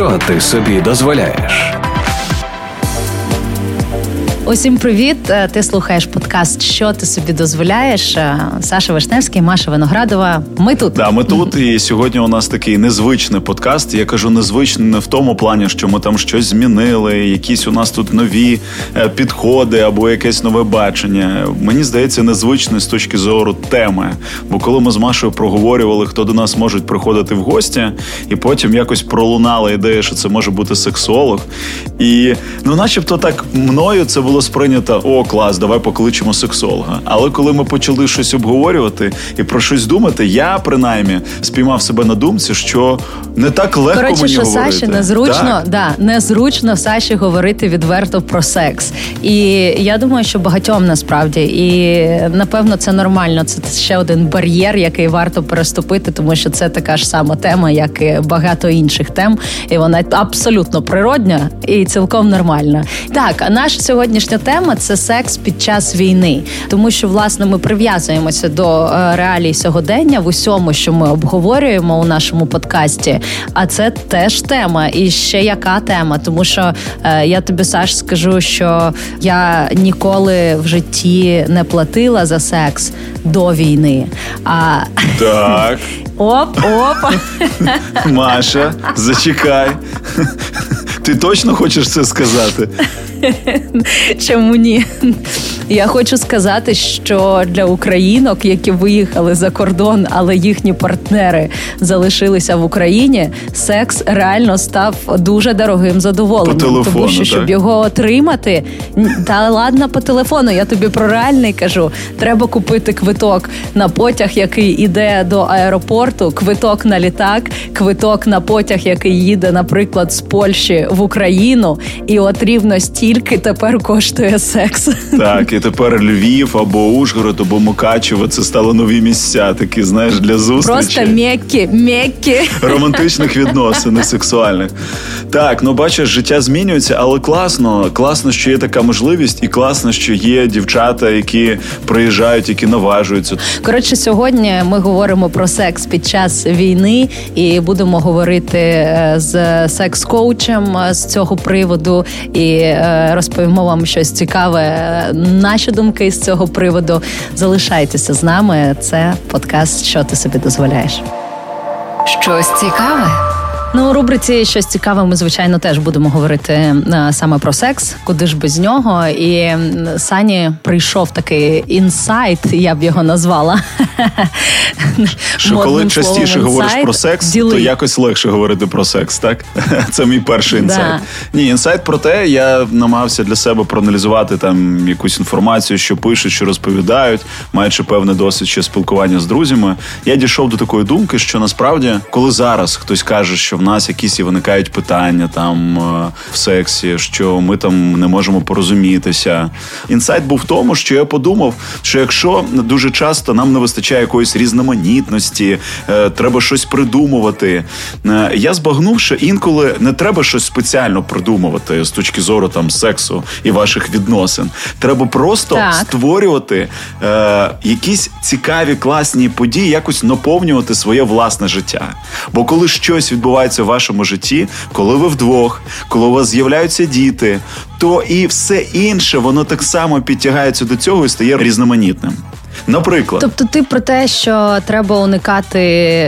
Що ти собі дозволяєш? Усім привіт! Е, ти слухаєш подкаст Що ти собі дозволяєш? Е, Саша Вишневський, Маша Виноградова. Ми тут. Да, ми тут. І сьогодні у нас такий незвичний подкаст. Я кажу незвичний не в тому плані, що ми там щось змінили, якісь у нас тут нові е, підходи або якесь нове бачення. Мені здається, незвичний з точки зору теми. Бо коли ми з Машою проговорювали, хто до нас може приходити в гості, і потім якось пролунала ідея, що це може бути сексолог. І ну, начебто, так мною це було сприйнято: о, клас, давай покличемо сексолога. Але коли ми почали щось обговорювати і про щось думати, я принаймні спіймав себе на думці, що не так легко Коротше, мені що говорити. Саші незручно, да, незручно Саші говорити відверто про секс. І я думаю, що багатьом насправді, і напевно це нормально. Це ще один бар'єр, який варто переступити, тому що це така ж сама тема, як і багато інших тем, і вона абсолютно природня і цілком нормальна. Так, а наш сьогоднішня тема це секс під час війни, тому що власне ми прив'язуємося до е, реалій сьогодення в усьому, що ми обговорюємо у нашому подкасті. А це теж тема, і ще яка тема, тому що е, я тобі Саш скажу, що я ніколи в житті не платила за секс до війни. А Так, оп, оп. Маша, зачекай. Ти точно хочеш це сказати? Чому ні? Я хочу сказати, що для українок, які виїхали за кордон, але їхні партнери залишилися в Україні, секс реально став дуже дорогим задоволенням. По телефону, тому що щоб так? його отримати, та ладно по телефону. Я тобі про реальний кажу. Треба купити квиток на потяг, який іде до аеропорту, квиток на літак, квиток на потяг, який їде, наприклад, з Польщі в Україну, і от рівно стільки тепер коштує секс. Так, і тепер Львів або Ужгород, або Мукачево це стало нові місця, такі, знаєш, для зустрічі. Просто м'які, м'які. романтичних відносин, не сексуальних. Так, ну бачиш, життя змінюється, але класно. Класно, що є така можливість, і класно, що є дівчата, які приїжджають, які наважуються. Коротше, сьогодні ми говоримо про секс під час війни і будемо говорити е, з секс-коучем е, з цього приводу і е, розповімо вам щось цікаве. Наші думки з цього приводу. Залишайтеся з нами. Це подкаст, що ти собі дозволяєш. Щось цікаве. Ну, у рубриці щось цікаве. Ми звичайно теж будемо говорити е, саме про секс, куди ж без нього. І Сані прийшов такий інсайт, я б його назвала. Що коли частіше словом говориш про секс, діли. то якось легше говорити про секс, так? Це мій перший Да. інсайт. Ні, інсайт про те, я намагався для себе проаналізувати там якусь інформацію, що пишуть, що розповідають, маючи певний досвід ще спілкування з друзями. Я дійшов до такої думки, що насправді, коли зараз хтось каже, що в нас якісь і виникають питання там е, в сексі, що ми там не можемо порозумітися. Інсайт був в тому, що я подумав, що якщо дуже часто нам не вистачає якоїсь різноманітності, е, треба щось придумувати. Е, Я збагнув, що інколи не треба щось спеціально придумувати з точки зору там сексу і ваших відносин. Треба просто Так. створювати е, якісь цікаві, класні події, якось наповнювати своє власне життя. Бо коли щось відбувається в вашому житті, коли ви вдвох, коли у вас з'являються діти, то і все інше воно так само підтягається до цього і стає різноманітним. Наприклад, Тобто, ти про те, що треба уникати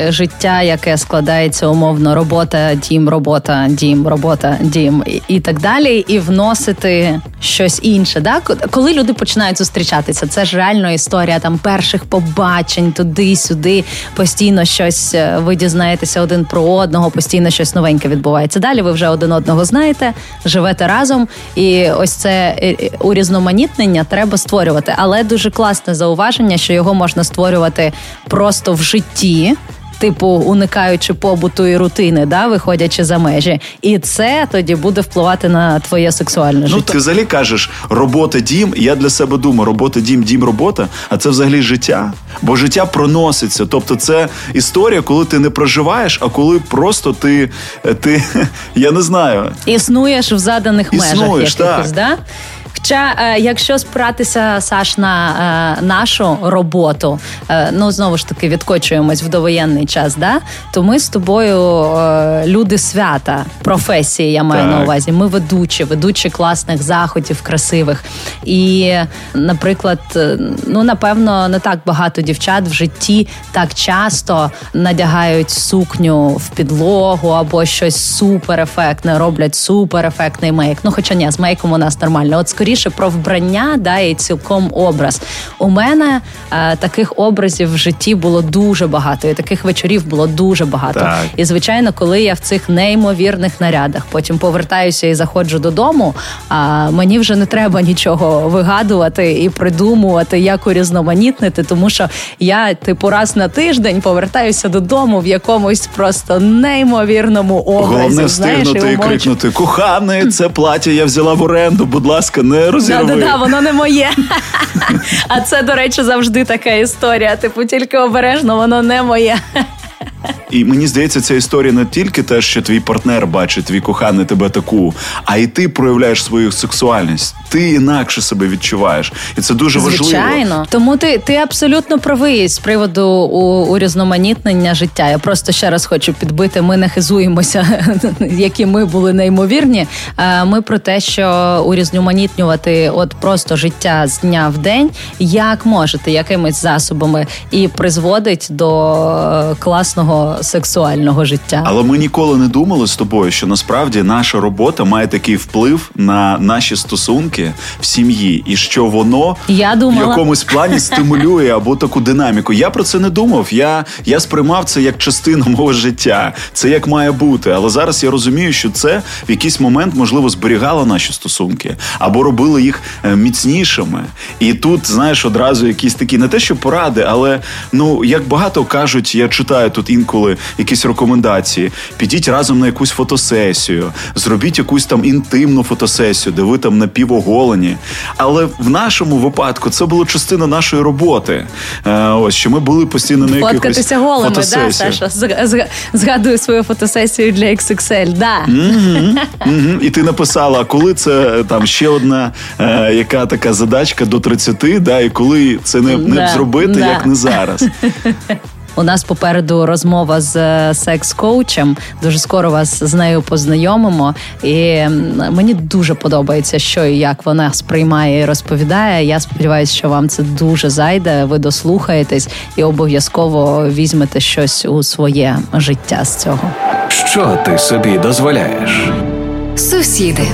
життя, яке складається умовно робота, дім, робота, дім, робота, дім і, так далі, і вносити щось інше. Да? Коли люди починають зустрічатися, це ж реально історія там перших побачень, туди-сюди, постійно щось е, ви дізнаєтеся один про одного, постійно щось новеньке відбувається. Далі ви вже один одного знаєте, живете разом, і ось це е, е, урізноманітнення треба створювати. Але дуже класне зауваження, що його можна створювати просто в житті. Типу, уникаючи побуту і рутини, да, виходячи за межі, і це тоді буде впливати на твоє сексуальне Ну, життя. ти взагалі кажеш робота, дім. Я для себе думаю, робота, дім, дім, робота. А це взагалі життя. Бо життя проноситься. Тобто, це історія, коли ти не проживаєш, а коли просто ти, ти я не знаю. Існуєш в заданих межах якихось, так. да? Хоча, е, якщо спиратися Саш на е, нашу роботу, е, ну знову ж таки відкочуємось в довоєнний час, да то ми з тобою е, люди свята, професії, я маю Так. на увазі. Ми ведучі, ведучі класних заходів, красивих. І, наприклад, ну напевно, не так багато дівчат в житті так часто надягають сукню в підлогу або щось суперефектне, роблять суперефектний мейк. Ну, хоча ні, з мейком у нас нормально. От скоріше про вбрання, да, і цілком образ. У мене е, таких образів в житті було дуже багато, і таких вечорів було дуже багато. Так. І звичайно, коли я в цих неймовірних нарядах потім повертаюся і заходжу додому, а мені вже не треба нічого вигадувати і придумувати, як урізноманітнити, тому що я, типу, раз на тиждень повертаюся додому в якомусь просто неймовірному образі. Головне встигнути і умовчу- крикнути: коханий, це плаття я взяла в оренду, будь ласка, не Да-да-да, воно не моє. А це, до речі, завжди така історія. Типу, тільки обережно, воно не моє. І мені здається, ця історія не тільки те, що твій партнер бачить, твій коханий тебе таку, а й ти проявляєш свою сексуальність. Ти інакше себе відчуваєш, і це дуже важливо. Звичайно, тому ти, ти абсолютно правий з приводу урізноманітнення життя. Я просто ще раз хочу підбити. Ми не хизуємося, які ми були неймовірні. Е, Ми про те, що урізноманітнювати от просто життя з дня в день, як можете, якимись засобами, і призводить до е, класного сексуального життя. Але ми ніколи не думали з тобою, що насправді наша робота має такий вплив на наші стосунки в сім'ї, і що воно Я думала- в якомусь плані стимулює або таку динаміку. Я про це не думав. Я, я сприймав це як частину мого життя. Це як має бути. Але зараз я розумію, що це в якийсь момент можливо зберігало наші стосунки або робило їх е, міцнішими. І тут, знаєш, одразу якісь такі не те, що поради, але ну як багато кажуть, я читаю тут інколи якісь рекомендації. Підіть разом на якусь фотосесію, зробіть якусь там інтимну фотосесію, де ви там напівоголені. Але в нашому випадку це було частина нашої роботи. Е, ось що ми були постійно на якихось Фоткатися голими, да. Саша? Зг- зг- Згадую свою фотосесію для XXL, да. Мгм. І ти написала, коли це е, там ще одна е, яка така задачка до 30, да, і коли це не, не Да, зробити, да. як не зараз. У нас попереду розмова з е, секс-коучем. Дуже скоро вас з нею познайомимо. І мені дуже подобається, що і як вона сприймає і розповідає. Я сподіваюся, що вам це дуже зайде. Ви дослухаєтесь і обов'язково візьмете щось у своє життя з цього. Що ти собі дозволяєш? Сусіди.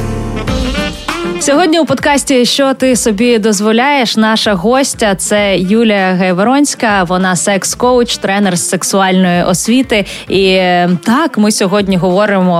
Сьогодні у подкасті Що ти собі дозволяєш? Наша гостя це Юлія Гайворонська. Вона секс-коуч, тренер з сексуальної освіти. І е, так, ми сьогодні говоримо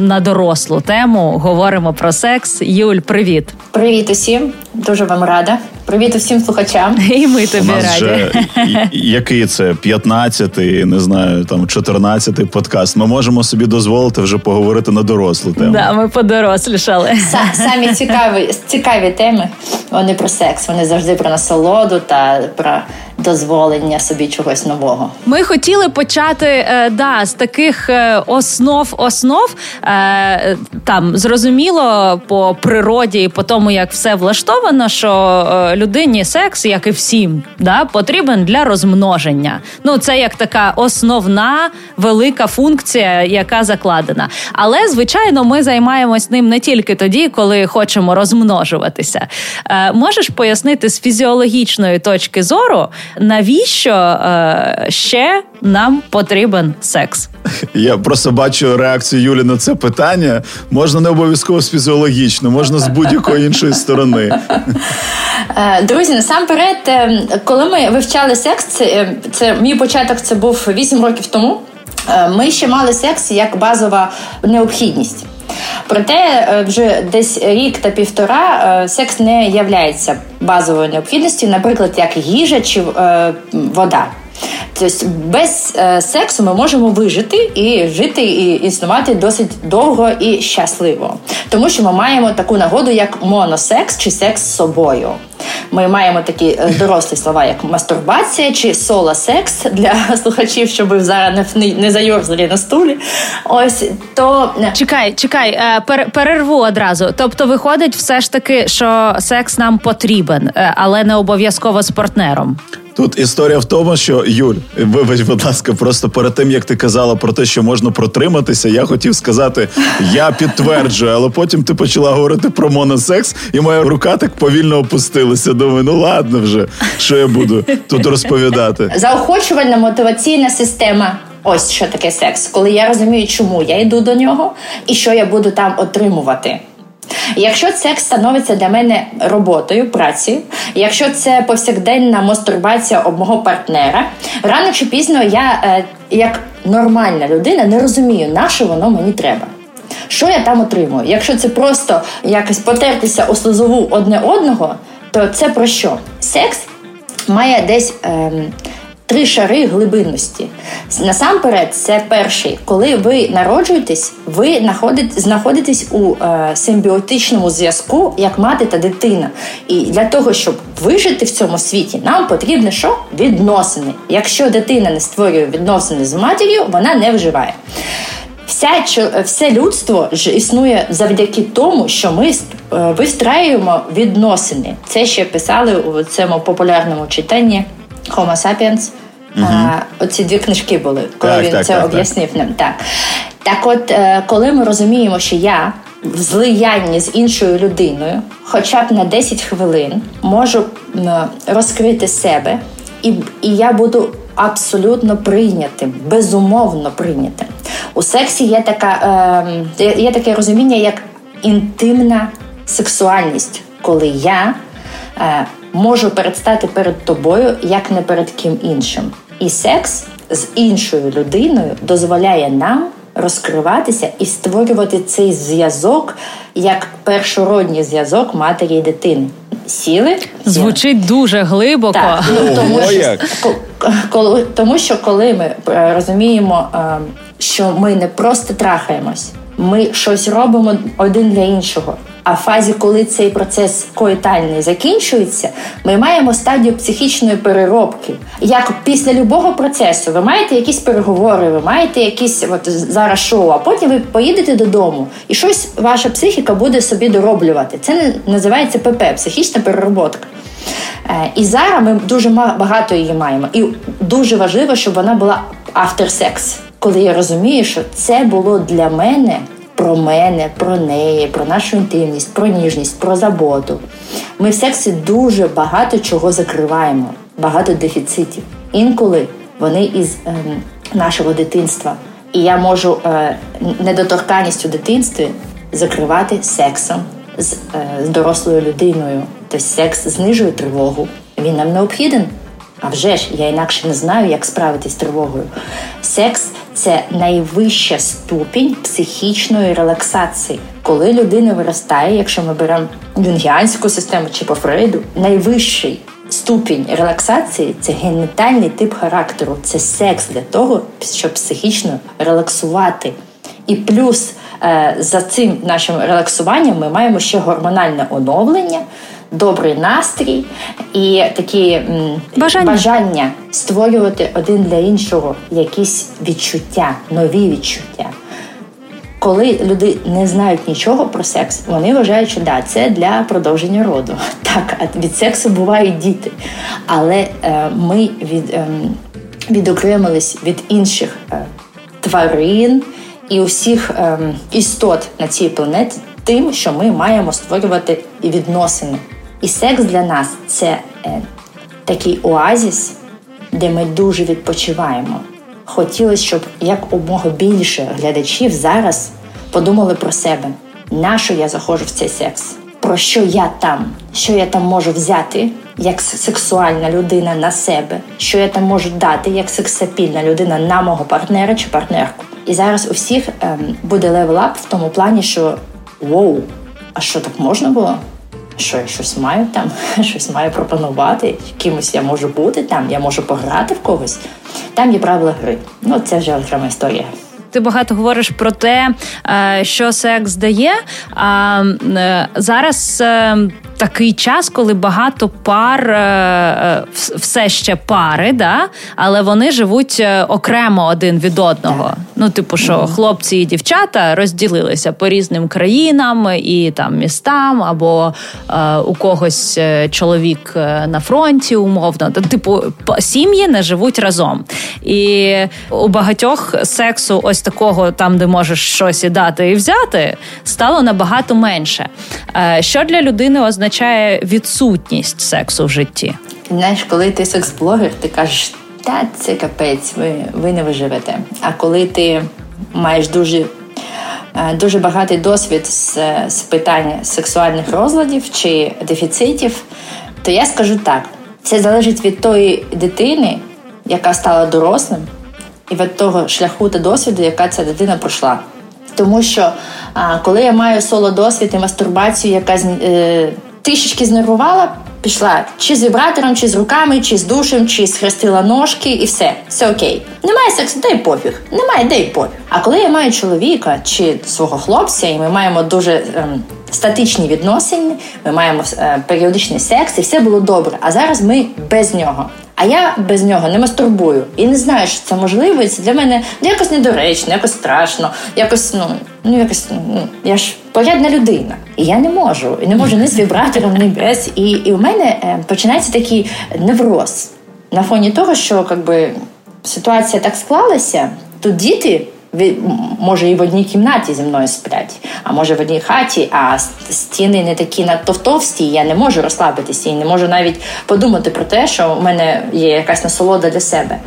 на дорослу тему. Говоримо про секс. Юль, привіт! Привіт усім, дуже вам рада. Привіт усім слухачам. І ми У тобі нас раді. вже який це 15-й, не знаю, там 14-й подкаст. Ми можемо собі дозволити вже поговорити на дорослу тему. Да, ми подорослішали. Са- Цікаві, цікаві теми. Вони про секс, вони завжди про насолоду та про дозволення собі чогось нового. Ми хотіли почати е, да, з таких е, основ основ. Е, там зрозуміло по природі і по тому, як все влаштовано, що людині секс, як і всім, да, потрібен для розмноження. Ну, це як така основна велика функція, яка закладена. Але звичайно, ми займаємось ним не тільки тоді, коли хочемо розмножуватися. Можеш пояснити з фізіологічної точки зору, навіщо е, ще нам потрібен секс? Я просто бачу реакцію Юлі на це питання. Можна не обов'язково з фізіологічно, можна з будь-якої іншої сторони. Е, Друзі, насамперед, е, коли ми вивчали секс, це, це мій початок це був 8 років тому. Ми ще мали секс як базова необхідність. Проте е, вже десь рік та півтора е, секс не являється базовою необхідністю, наприклад, як їжа чи е, вода. Тобто без е, сексу ми можемо вижити і жити і існувати досить довго і щасливо, тому що ми маємо таку нагоду, як моносекс чи секс з собою. Ми маємо такі е, дорослі слова, як мастурбація чи соло-секс для слухачів, щоб ви зараз не, не зайорзали на стулі. Ось то е, чекай, чекай, пер, перерву одразу. Тобто, виходить, все ж таки, що секс нам потрібен, але не обов'язково з партнером. Тут історія в тому, що Юль, вибач, будь ласка, просто перед тим як ти казала про те, що можна протриматися, я хотів сказати, я підтверджую, але потім ти почала говорити про моносекс, і моя рука так повільно опустилася. Думаю, ну ладно вже, що я буду тут розповідати. Заохочувальна мотиваційна система. Ось що таке секс, коли я розумію, чому я йду до нього і що я буду там отримувати. Якщо секс становиться для мене роботою, працею, якщо це повсякденна мастурбація об мого партнера, рано чи пізно я, е, як нормальна людина, не розумію, на що воно мені треба. Що я там отримую? Якщо це просто якось потертися у слозову одне одного, то це про що? Секс має десь. Ем, три шари глибинності. Насамперед, це перший, коли ви народжуєтесь, ви знаходитесь у е, симбіотичному зв'язку як мати та дитина. І для того, щоб вижити в цьому світі, нам потрібно що? Відносини. Якщо дитина не створює відносини з матір'ю, вона не вживає. Вся все людство ж існує завдяки тому, що ми е, вистраюємо відносини. Це ще писали у цьому популярному читанні Homo sapiens. Угу. А, Оці дві книжки були, коли так, він так, це так, об'яснив нам. Так. Так, от, е, коли ми розуміємо, що я в злиянні з іншою людиною, хоча б на 10 хвилин, можу розкрити себе, і, і я буду абсолютно прийнятим, безумовно прийнятим. У сексі є така, е, є таке розуміння, як інтимна сексуальність, коли я. Е, можу передстати перед тобою як не перед ким іншим. І секс з іншою людиною дозволяє нам розкриватися і створювати цей зв'язок як першородній зв'язок матері і дитини. Сіли звучить дуже глибоко. Так, ну, тому, що, коли, тому що коли ми е, розуміємо, е, що ми не просто трахаємось, ми щось робимо один для іншого. А в фазі, коли цей процес коїтальний закінчується, ми маємо стадію психічної переробки. Як після любого процесу ви маєте якісь переговори, ви маєте якісь от зараз шоу, а потім ви поїдете додому, і щось ваша психіка буде собі дороблювати. Це називається ПП психічна перероботка. Е, і зараз ми дуже багато її маємо. І дуже важливо, щоб вона була sex. Коли я розумію, що це було для мене про мене, про неї, про нашу інтимність, про ніжність, про заботу. Ми в сексі дуже багато чого закриваємо, багато дефіцитів. Інколи вони із е, нашого дитинства. І я можу е, недоторканність у дитинстві закривати сексом з, е, дорослою людиною. Тобто секс знижує тривогу. Він нам необхіден. А вже ж я інакше не знаю, як справитись з тривогою. Секс це найвища ступінь психічної релаксації. Коли людина виростає, якщо ми беремо юнгіанську систему чи по Фрейду, найвищий ступінь релаксації це генітальний тип характеру, це секс для того, щоб психічно релаксувати. І плюс е, за цим нашим релаксуванням ми маємо ще гормональне оновлення добрий настрій і такі бажання. бажання створювати один для іншого якісь відчуття, нові відчуття. Коли люди не знають нічого про секс, вони вважають, що да, це для продовження роду. Так, від сексу бувають діти. Але е, ми від, е, відокремились від інших е, тварин і усіх е, істот на цій планеті тим, що ми маємо створювати відносини. І секс для нас це е, такий оазіс, де ми дуже відпочиваємо. Хотілося, щоб якомога більше глядачів зараз подумали про себе, на що я заходжу в цей секс, про що я там, що я там можу взяти як сексуальна людина на себе, що я там можу дати як сексапільна людина на мого партнера чи партнерку. І зараз у всіх ем, буде level-up в тому плані, що воу, а що так можна було? Що я щось маю там, щось маю пропонувати, кимось я можу бути там, я можу пограти в когось. Там є правила гри. Ну, це вже окрема історія. Ти багато говориш про те, е, що секс дає. А е, зараз е, такий час, коли багато пар все ще пари, да? але вони живуть окремо один від одного. Ну, типу, що хлопці і дівчата розділилися по різним країнам і там містам, або у когось чоловік на фронті, умовно. Типу, сім'ї не живуть разом. І у багатьох сексу ось ось такого, там де можеш щось і дати і взяти, стало набагато менше. Е, що для людини означає відсутність сексу в житті? Знаєш, коли ти секс-блогер, ти кажеш, та це капець, ви, ви не виживете. А коли ти маєш дуже е, Дуже багатий досвід з, з питання сексуальних розладів чи дефіцитів, то я скажу так: це залежить від тої дитини, яка стала дорослим, і від того шляху та досвіду, яка ця дитина пройшла. Тому що коли я маю соло досвід і мастурбацію, яка е, трішечки знервувала, пішла чи з вібратором, чи з руками, чи з душем, чи схрестила ножки, і все, все окей. Немає сексу, дай пофіг. Немає, дай пофіг. А коли я маю чоловіка чи свого хлопця, і ми маємо дуже ем, статичні відносини, ми маємо е, періодичний секс, і все було добре. А зараз ми без нього. А я без нього не мастурбую і не знаю, що це можливо. І це для мене ну, якось недоречно, якось страшно, якось ну ну якось ну я ж порядна людина, і я не можу, і не можу ні з вібратором, ні без. І і у мене е, починається такий невроз на фоні того, що якби ситуація так склалася, то діти може і в одній кімнаті зі мною сплять, а може в одній хаті, а стіни не такі надто товсті, я не можу розслабитися і не можу навіть подумати про те, що у мене є якась насолода для себе.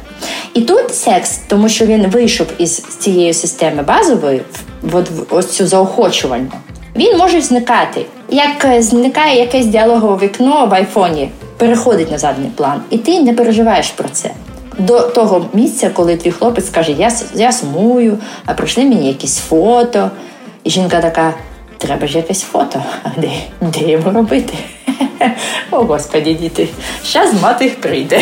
І тут секс, тому що він вийшов із цієї системи базової, в ось цю заохочувальну, він може зникати. Як зникає якесь діалогове вікно в айфоні, переходить на задній план, і ти не переживаєш про це до того місця, коли твій хлопець каже, я я сумую, а прийшли мені якісь фото. І жінка така: треба ж якесь фото, а де де його робити? О, господі, діти, зараз мати прийде.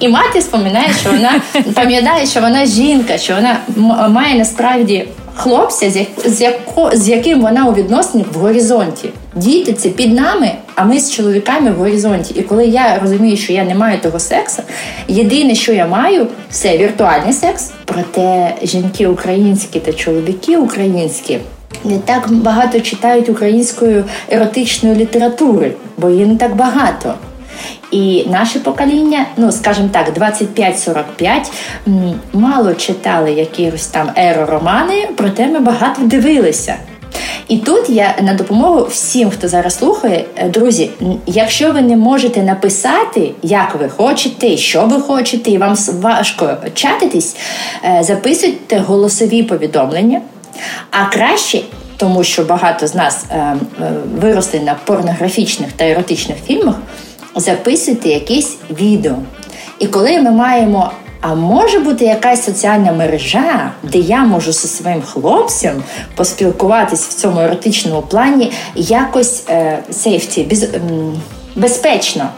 І мати споминає, що вона пам'ятає, що вона жінка, що вона має насправді хлопця, з яко, з яким вона у відносинах в горизонті. Діти це під нами, а ми з чоловіками в горизонті. І коли я розумію, що я не маю того сексу, єдине, що я маю, це віртуальний секс. Проте жінки українські та чоловіки українські. Не так багато читають української еротичної літератури, бо її не так багато. І наше покоління, ну скажімо так, 25-45, мало читали якісь там ероромани, проте ми багато дивилися. І тут я на допомогу всім, хто зараз слухає, е, друзі, якщо ви не можете написати, як ви хочете, що ви хочете, і вам важко чатитись, е, записуйте голосові повідомлення. А краще, тому що багато з нас е, виросли на порнографічних та еротичних фільмах записуйте якесь відео. І коли ми маємо, а може бути якась соціальна мережа, де я можу зі своїм хлопцем поспілкуватись в цьому еротичному плані якось е, сейфті, без, безпечно.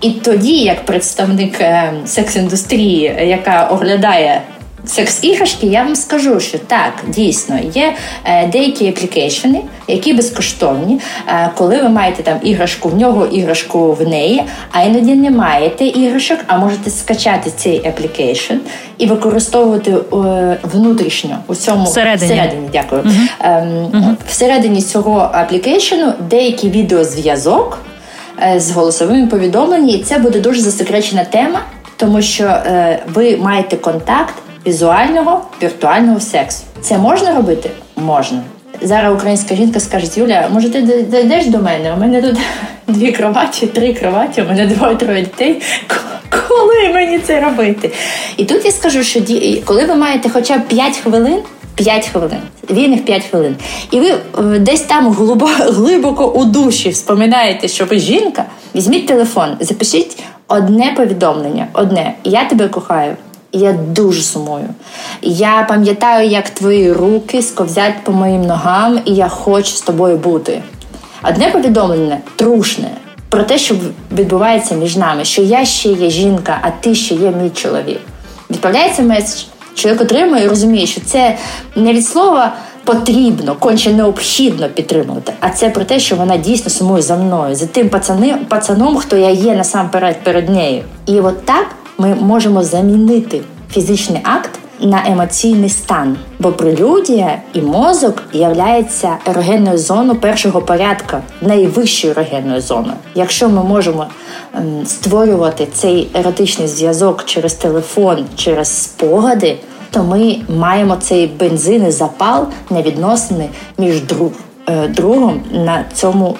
І тоді, як представник е, секс-індустрії, яка оглядає секс-іграшки, я вам скажу, що так, дійсно є е, деякі application и, які безкоштовні, е, коли ви маєте там іграшку в нього, іграшку в неї, а іноді не маєте іграшок, а можете скачати цей application і використовувати е, внутрішньо у цьому всередині, всередині дякую. Uh-huh. Всередині цього application у деякий відеозв'язок з голосовими повідомленнями, і це буде дуже засекречена тема. Тому що е, ви маєте контакт візуального віртуального сексу. Це можна робити? Можна. Зараз українська жінка скаже, Юля, може ти дійдеш до мене? У мене тут дві кроваті, три кроваті, у мене двоє-троє дітей. Коли мені це робити? І тут я скажу, що коли ви маєте хоча б 5 хвилин. 5 хвилин, вільних 5 хвилин. І ви е, десь там глибоко, у душі вспоминаєте, що ви жінка, візьміть телефон, запишіть одне повідомлення, одне. Я тебе кохаю. Я дуже сумую. Я пам'ятаю, як твої руки сковзять по моїм ногам, і я хочу з тобою бути. одне повідомлення трушне про те, що відбувається між нами, що я ще є жінка, а ти ще є мій чоловік. Відправляється меседж. Чоловік отримує і розуміє, що це не від слова потрібно, конче необхідно підтримувати, а це про те, що вона дійсно сумує за мною, за тим пацани, пацаном, хто я є насамперед перед нею. І от так ми можемо замінити фізичний акт на емоційний стан, бо прелюдія і мозок являється ерогенною зоною першого порядка, найвищою ерогенною зоною. Якщо ми можемо ем, створювати цей еротичний зв'язок через телефон, через спогади, то ми маємо цей бензин і запал на відносини між друг, е, другом на цьому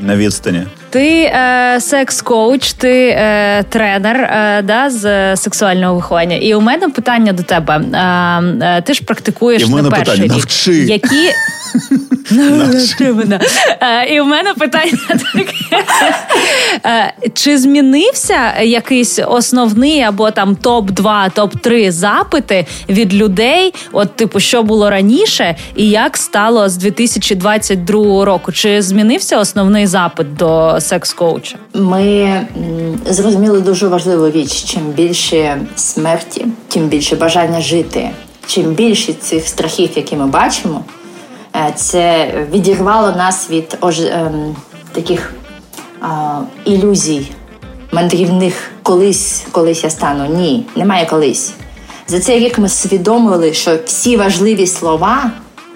на відстані. Ти е, секс-коуч, ти е, тренер е, да, з сексуального виховання. І у мене питання до тебе. Е, е ти ж практикуєш І в мене не перший питання, навчи. Які Навчи мене. Е, і у мене питання таке. Е, чи змінився якийсь основний або там топ-2, топ-3 запити від людей? От, типу, що було раніше, і як стало з 2022 року? Чи змінився основний запит до секс-коуча? Ми зрозуміли дуже важливу річ: чим більше смерті, тим більше бажання жити. Чим більше цих страхів, які ми бачимо, е, це відірвало нас від ож... ем, таких ілюзій мандрівних колись, колись я стану. Ні, немає колись. За цей рік ми свідомили, що всі важливі слова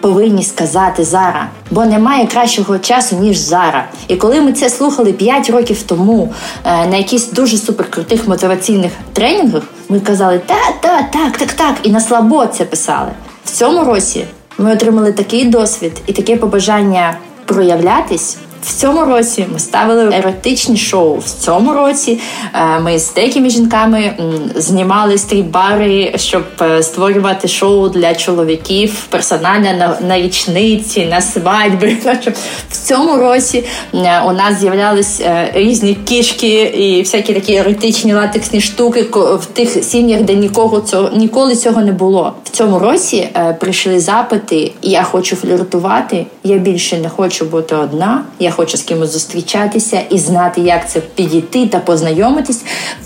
повинні сказати зараз, бо немає кращого часу ніж зараз. І коли ми це слухали 5 років тому е, на якісь дуже суперкрутих мотиваційних тренінгах, ми казали та, та, так, так, так, і на слабо це писали. В цьому році ми отримали такий досвід і таке побажання проявлятись. В цьому році ми ставили еротичні шоу. В цьому році е, ми з деякими жінками знімали стріп-бари, щоб е, створювати шоу для чоловіків персонально на, на річниці, на свадьби. В цьому році е, у нас з'являлись різні кішки і всякі такі еротичні латексні штуки в тих сім'ях, де нікого цього ніколи цього не було. В цьому році прийшли запити. Я хочу фліртувати. Я більше не хочу бути одна. Я хочу з кимось зустрічатися і знати, як це підійти та познайомитись.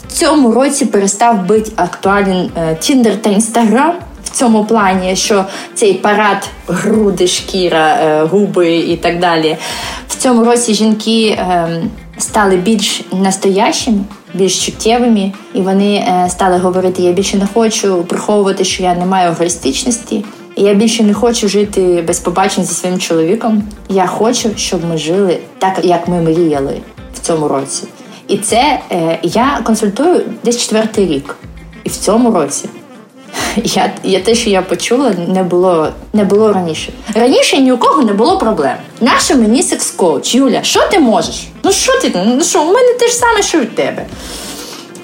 В цьому році перестав бути актуален Тіндер та Інстаграм. В цьому плані, що цей парад груди, шкіра, е, губи і так далі. В цьому році жінки ем, стали більш настоящими, більш чуттєвими, і вони е, стали говорити: я більше не хочу приховувати, що я не маю егоїстичності. Я більше не хочу жити без побачень зі своїм чоловіком. Я хочу, щоб ми жили так, як ми мріяли в цьому році. І це е, я консультую десь четвертий рік. І в цьому році я, я те, що я почула, не було не було раніше. Раніше ні у кого не було проблем. Наша мені секс-коуч. Юля, що ти можеш? Ну що ти? Ну що, у мене те ж саме, що у тебе.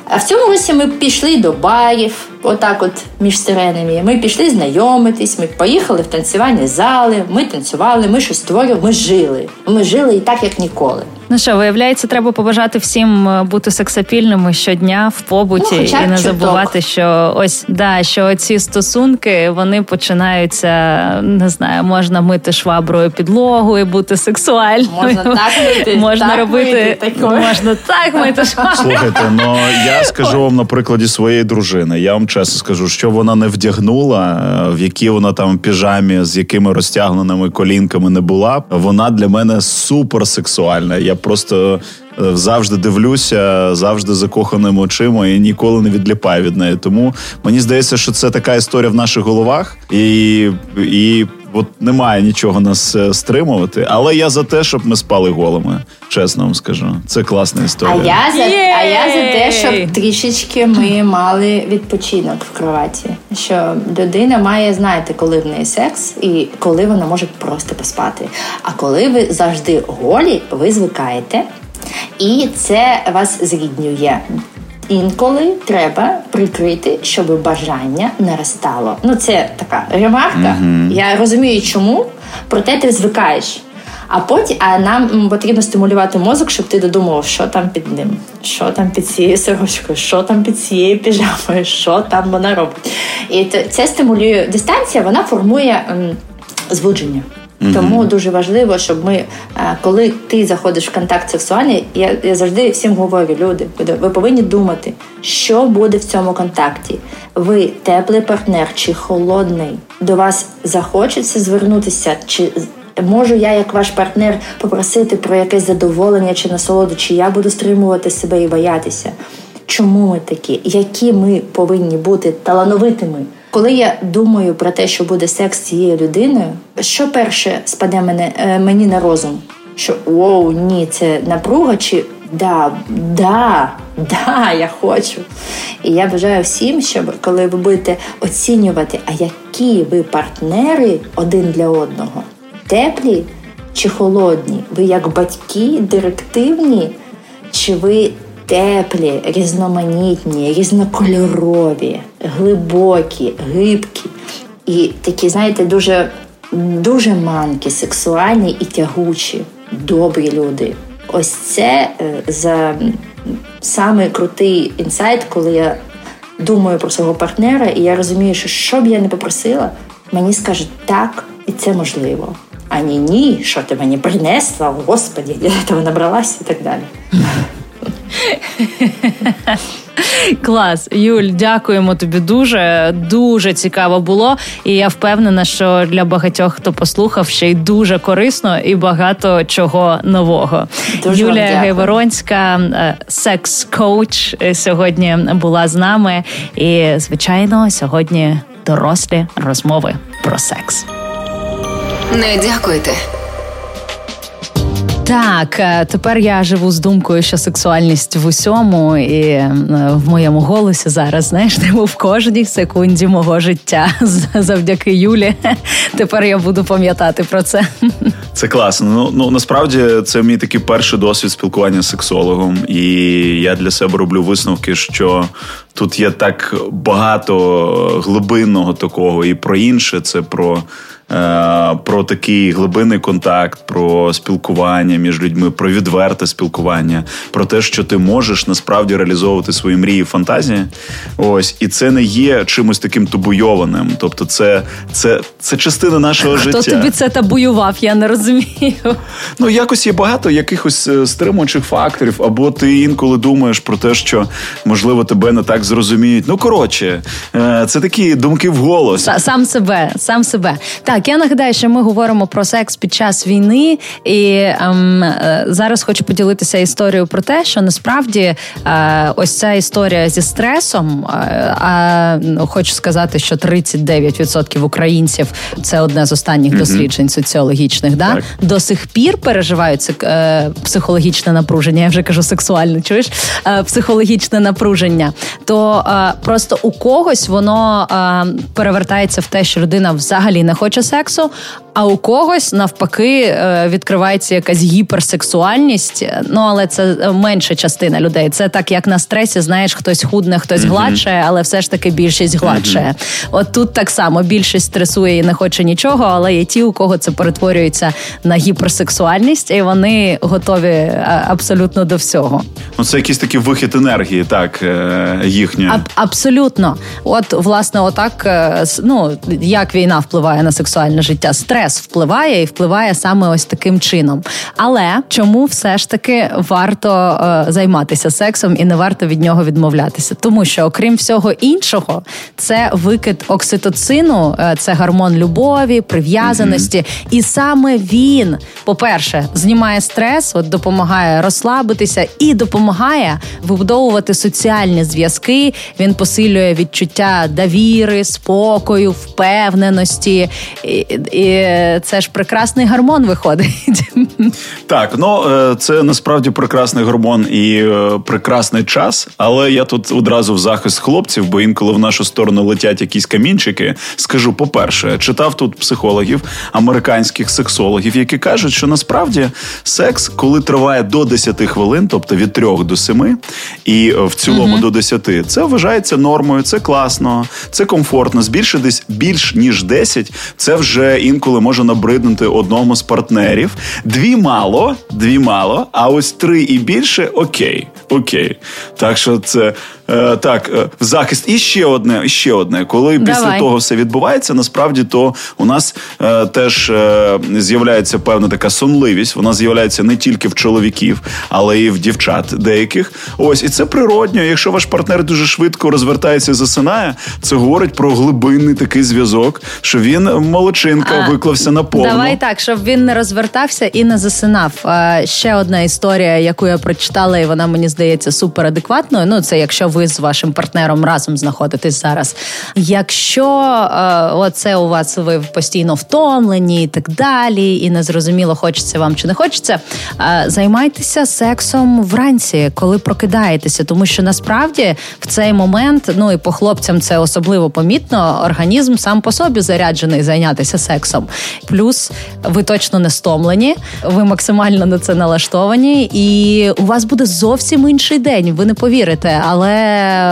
А в цьому році ми пішли до барів, отак, от між сиренами. Ми пішли знайомитись, ми поїхали в танцювальні зали, ми танцювали, ми щось створювали, ми жили. Ми жили і так, як ніколи. Ну що, виявляється, треба побажати всім е, бути сексапільними щодня в побуті ну, і не забувати, що ось да, що ці стосунки вони починаються. Не знаю, можна мити шваброю підлогу і бути сексуальною. Можна так мити, можна так робити, мити, можна так мити шваброю. Слухайте, ну я скажу вам на прикладі своєї дружини. Я вам чесно скажу, що вона не вдягнула, е, в які вона там піжамі, з якими розтягненими колінками не була. Вона для мене суперсексуальна. Я просто е, завжди дивлюся, завжди закоханими очима і ніколи не відліпаю від неї. Тому мені здається, що це така історія в наших головах, і і от немає нічого нас е, стримувати. Але я за те, щоб ми спали голими. Чесно вам скажу. Це класна історія. А я за а я за те, щоб трішечки ми мали відпочинок в кроваті. Що людина має знаєте, коли в неї секс і коли вона може просто поспати. А коли ви завжди голі, ви звикаєте, і це вас зріднює. Інколи треба прикрити, щоб бажання наростало. Ну, це така ремарка. Mm-hmm. Я розумію, чому, проте ти звикаєш. А потім а нам потрібно стимулювати мозок, щоб ти додумав, що там під ним, що там під цією сорочкою, що там під цією піжамою, що там вона робить. І це стимулює дистанція, вона формує м, збудження. Тому дуже важливо, щоб ми, е, коли ти заходиш в контакт сексуальний, я, я завжди всім говорю, люди, ви повинні думати, що буде в цьому контакті. Ви теплий партнер чи холодний, до вас захочеться звернутися, чи можу я, як ваш партнер, попросити про якесь задоволення чи насолоду, чи я буду стримувати себе і боятися. Чому ми такі? Які ми повинні бути талановитими? Коли я думаю про те, що буде секс з цією людиною, що перше спаде мене е, мені на розум? Що оу, ні, це напруга, чи да, да, да, я хочу. І я бажаю всім, щоб коли ви будете оцінювати, а які ви партнери один для одного, теплі чи холодні, ви як батьки, директивні, чи ви теплі, різноманітні, різнокольорові, глибокі, гибкі і такі, знаєте, дуже дуже манкі, сексуальні і тягучі, добрі люди. Ось це е, за саме крутий інсайт, коли я думаю про свого партнера, і я розумію, що що б я не попросила, мені скажуть так, і це можливо. А ні, ні, що ти мені принесла, господі, я того набралася і так далі. Клас, Юль, дякуємо тобі дуже. Дуже цікаво було. І я впевнена, що для багатьох, хто послухав, ще й дуже корисно і багато чого нового. Дуже Юлія Гайворонська, е, секс-коуч, е, сьогодні була з нами. І, звичайно, сьогодні дорослі розмови про секс. Не дякуйте. Так, е, тепер я живу з думкою, що сексуальність в усьому і е, в моєму голосі зараз знаєш, тому в кожній секунді мого життя завдяки Юлі. Тепер я буду пам'ятати про це. Це класно. Ну ну насправді це мій такий перший досвід спілкування з сексологом, і я для себе роблю висновки, що тут є так багато глибинного такого, і про інше це про. Е, про такий глибинний контакт, про спілкування між людьми, про відверте спілкування, про те, що ти можеш насправді реалізовувати свої мрії, фантазії. Ось і це не є чимось таким табуйованим. Тобто, це це, це частина нашого Хто життя. Хто тобі це табуював? Я не розумію. Ну якось є багато якихось е, стримуючих факторів, або ти інколи думаєш про те, що можливо тебе не так зрозуміють. Ну коротше, е, це такі думки в голос. Сам себе, сам себе. Так, так, я нагадаю, що ми говоримо про секс під час війни, і ем, е, зараз хочу поділитися історією про те, що насправді е, ось ця історія зі стресом. Е, а ну, хочу сказати, що 39% українців це одне з останніх mm-hmm. досліджень соціологічних. Да так. до сих пір переживають е, психологічне напруження. Я вже кажу сексуальне, чуєш е, психологічне напруження. То е, просто у когось воно перевертається в те, що людина взагалі не хоче сексу, а у когось навпаки е, відкривається якась гіперсексуальність. Ну але це менша частина людей. Це так, як на стресі, знаєш, хтось худне, хтось гладше, але все ж таки більшість гладше. От тут так само більшість стресує і не хоче нічого, але є ті, у кого це перетворюється на гіперсексуальність, і вони готові е, абсолютно до всього. Ну це якийсь такий вихід енергії, так е, їхньої. Аб- абсолютно, от власне, отак ну як війна впливає на сексуальне життя. Стрес впливає і впливає саме ось таким чином. Але чому все ж таки варто е, займатися сексом і не варто від нього відмовлятися? Тому що, окрім всього іншого, це викид окситоцину, е, це гормон любові, прив'язаності, mm-hmm. і саме він, по-перше, знімає стрес, от допомагає розслабитися і допомагає вибудовувати соціальні зв'язки. Він посилює відчуття довіри, спокою, впевненості. І, і це ж прекрасний гармон виходить. Так, ну е, це насправді прекрасний гормон і е, прекрасний час. Але я тут одразу в захист хлопців, бо інколи в нашу сторону летять якісь камінчики. Скажу, по-перше, читав тут психологів, американських сексологів, які кажуть, що насправді секс, коли триває до 10 хвилин, тобто від 3 до 7, і е, в цілому mm до 10, це вважається нормою, це класно, це комфортно. Збільше десь більш ніж 10, це вже інколи може набриднути одному з партнерів. Дві мало, дві мало, а ось три і більше окей. Окей. Так що це Е, так, е, в захист. І ще одне, і ще одне. Коли Давай. після того все відбувається, насправді то у нас е, теж е, з'являється певна така сонливість. Вона з'являється не тільки в чоловіків, але і в дівчат деяких. Ось, і це природньо. Якщо ваш партнер дуже швидко розвертається і засинає, це говорить про глибинний такий зв'язок, що він молодчинка А, виклався на повну. Давай так, щоб він не розвертався і не засинав. Е, Ще одна історія, яку я прочитала, і вона мені здається суперадекватною. Ну, це якщо ви з вашим партнером разом знаходитесь зараз. Якщо е, оце у вас ви постійно втомлені і так далі, і незрозуміло, хочеться вам чи не хочеться, е, займайтеся сексом вранці, коли прокидаєтеся, тому що насправді в цей момент, ну і по хлопцям це особливо помітно, організм сам по собі заряджений зайнятися сексом. Плюс ви точно не стомлені, ви максимально на це налаштовані, і у вас буде зовсім інший день. Ви не повірите, але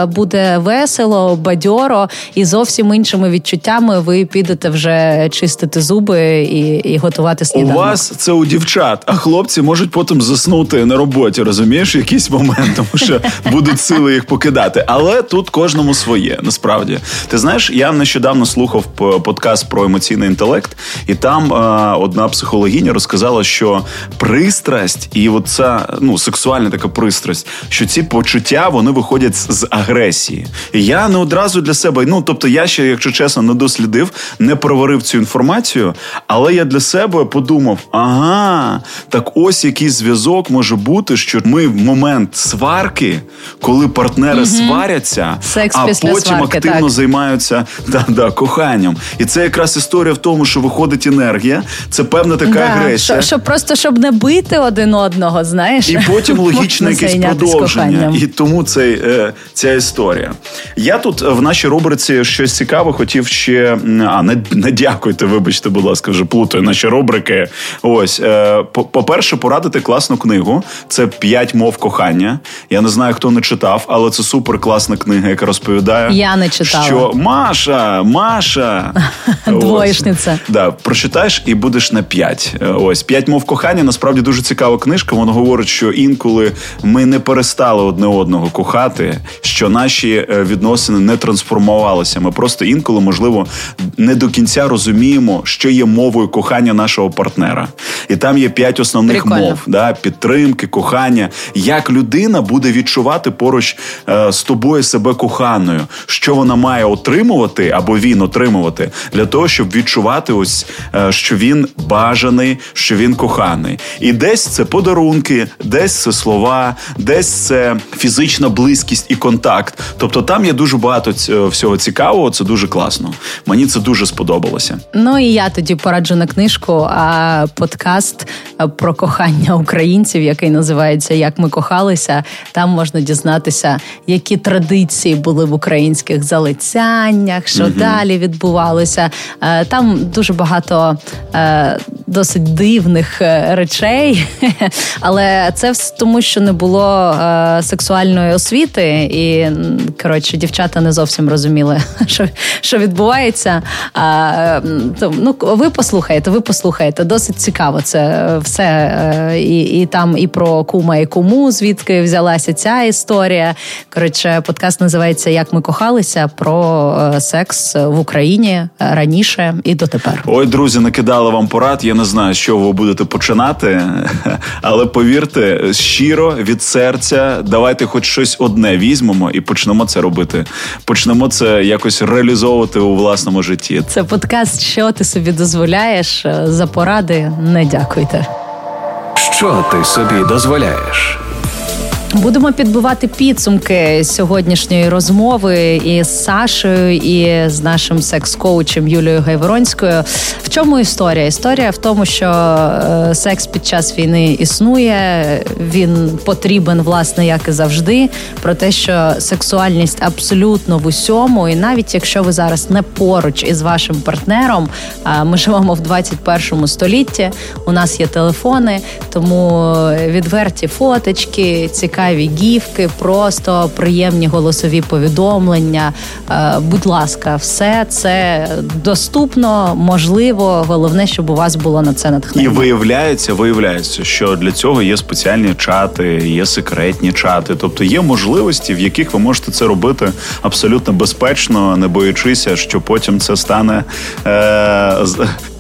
буде весело, бадьоро і зовсім іншими відчуттями ви підете вже чистити зуби і, і готувати У вас це у дівчат, а хлопці можуть потім заснути на роботі, розумієш, якийсь момент, тому що будуть сили їх покидати. Але тут кожному своє, насправді. Ти знаєш, я нещодавно слухав подкаст про емоційний інтелект, і там е, одна психологиня розказала, що пристрасть і оця ну сексуальна така пристрасть, що ці почуття вони виходять з, агресії. Я не одразу для себе, ну тобто, я ще, якщо чесно, не дослідив, не проварив цю інформацію, але я для себе подумав: ага, так ось який зв'язок може бути, що ми в момент сварки, коли партнери сваряться, Секс а потім сварки, активно так. займаються да, да, коханням. І це якраз історія в тому, що виходить енергія, це певна така Да, агресія. що, щоб просто щоб не бити один одного, знаєш, І потім логічне якесь продовження. коханням. І тому цей, е, ця історія. Я тут е, в нашій рубриці щось цікаве хотів ще. А, не, не дякуйте, вибачте, будь ласка, вже плутаю наші рубрики. Ось, е, по- по-перше, порадити класну книгу. Це п'ять мов кохання. Я не знаю, хто не читав, але це супер класна книга, яка розповідає. Я не читала. Що Маша, Маша. Двоєшниця. Да, прочитаєш і будеш на п'ять. Е, Ось п'ять мов кохання. Насправді дуже цікава книжка. Вона говорить, що інколи ми не перестали одне одного кохати, що наші е, відносини не трансформувалися. Ми просто інколи, можливо, не до кінця розуміємо, що є мовою кохання нашого партнера. І там є п'ять основних Прикольно. мов да, підтримки, кохання. Як людина буде відчувати поруч е, з тобою себе коханою, що вона має отримувати або він отримувати для того, щоб відчувати ось, е, що він бажаний, що він коханий. І десь це подарунки, десь це слова, десь це фізична близькість і контакт. Тобто там є дуже багато ць- всього цікавого. Це дуже класно. Мені це дуже сподобалося. Ну і я тоді пораджу на книжку, а подкаст е, про кохання українців, який називається Як ми кохалися. Там можна дізнатися, які традиції були в українських залицяннях, що далі відбувалося. Е, Там дуже багато е, досить дивних е, речей, але це тому, що не було е, сексуальної освіти, і коротше, дівчата не зовсім розуміли, що, що відбувається. А, то, ну, ви послухаєте, ви послухаєте. Досить цікаво це все. е, І, і там і про кума, і куму, звідки взялася ця історія. Коротше, подкаст називається Як ми кохалися про секс в Україні раніше і дотепер. Ой, друзі, накидали вам порад. Я не знаю, з чого ви будете починати, але повірте, щиро від серця, давайте хоч щось одне візьмемо і почнемо це робити. Почнемо це якось реалізовувати у власному житті. Це подкаст, що ти собі дозволяєш Е, за поради. Не дякуйте. Що ти собі дозволяєш? Будемо підбивати підсумки сьогоднішньої розмови із Сашею і з нашим секс-коучем Юлією Гайворонською. В чому історія? Історія в тому, що е, секс під час війни існує, він потрібен, власне, як і завжди. Про те, що сексуальність абсолютно в усьому, і навіть якщо ви зараз не поруч із вашим партнером, а ми живемо в 21 столітті. У нас є телефони, тому відверті фоточки, цікаві цікаві гівки, просто приємні голосові повідомлення. Е, будь ласка, все це доступно, можливо. Головне, щоб у вас було на це натхнення. І виявляється, виявляється, що для цього є спеціальні чати, є секретні чати. Тобто є можливості, в яких ви можете це робити абсолютно безпечно, не боячися, що потім це стане е,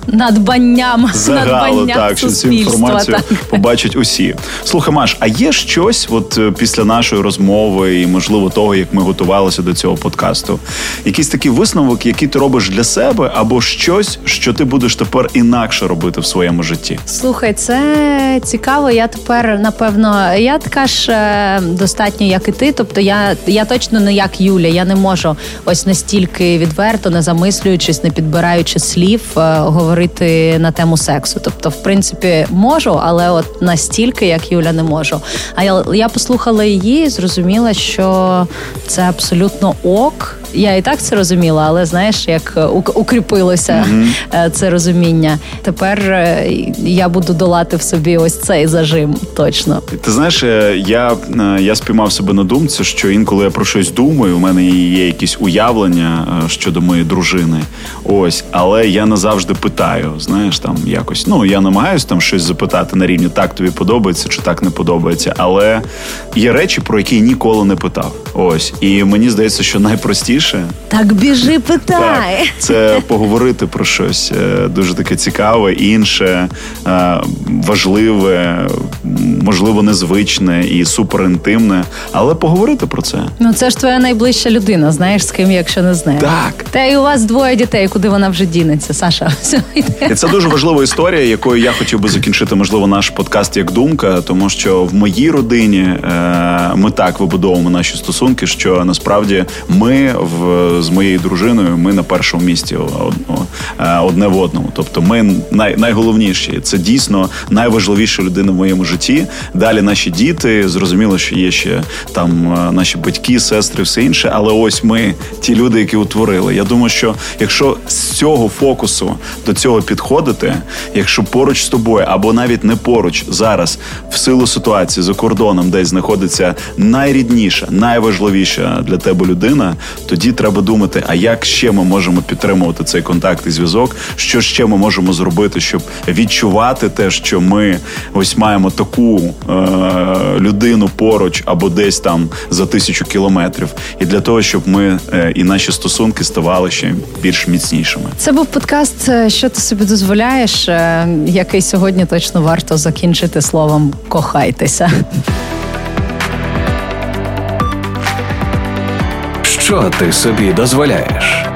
надбанням загалу, надбанням так що цю інформацію так. побачать усі. Слухай, Маш, а є щось, от е, після нашої розмови, і можливо того, як ми готувалися до цього подкасту, якийсь такий висновок, який ти робиш для себе, або щось, що ти будеш тепер інакше робити в своєму житті? Слухай, це цікаво. Я тепер напевно, я така ж е, достатньо, як і ти. Тобто, я я точно не як Юля. Я не можу ось настільки відверто, не замислюючись, не підбираючи слів, е, говорити говорити на тему сексу. Тобто, в принципі, можу, але от настільки, як Юля, не можу. А я я послухала її, і зрозуміла, що це абсолютно ок. Я і так це розуміла, але знаєш, як укріпилося mm-hmm. це розуміння. Тепер е, я буду долати в собі ось цей зажим. Точно. Ти знаєш, е, я я спіймав себе на думці, що інколи я про щось думаю. У мене є якісь уявлення щодо моєї дружини. Ось, але я не завжди питаю. Знаєш, там якось. Ну я намагаюся там щось запитати на рівні так тобі подобається чи так не подобається. Але є речі, про які ніколи не питав. Ось, і мені здається, що найпростіше більше. Так біжи, питай. Так, Це поговорити про щось е, дуже таке цікаве, інше, е, важливе, можливо, незвичне і суперінтимне, але поговорити про це. Ну це ж твоя найближча людина. Знаєш з ким, якщо не знаєш. Так. Та й у вас двоє дітей, куди вона вже дінеться, Саша. І Це дуже важлива історія, якою я хотів би закінчити, можливо, наш подкаст як думка, тому що в моїй родині е, ми так вибудовуємо наші стосунки, що насправді ми в з моєю дружиною ми на першому місці е, одне в одному. Тобто, ми най, найголовніші. Це дійсно найважливіша людина в моєму житті. Далі наші діти зрозуміло, що є ще там е, наші батьки, сестри, все інше. Але ось ми ті люди, які утворили. Я думаю, що якщо з цього фокусу до цього підходити, якщо поруч з тобою або навіть не поруч зараз в силу ситуації за кордоном, десь знаходиться найрідніша, найважливіша для тебе людина, тоді треба думати, а як ще ми можемо підтримувати цей контакт і зв'язок, що ще ми можемо зробити, щоб відчувати те, що ми ось маємо таку е- людину поруч або десь там за тисячу кілометрів, і для того, щоб ми е- і наші стосунки ставали ще більш міцнішими. Це був подкаст, е, що ти собі дозволяєш, е, який сьогодні точно варто закінчити словом кохайтеся. Що ти собі дозволяєш?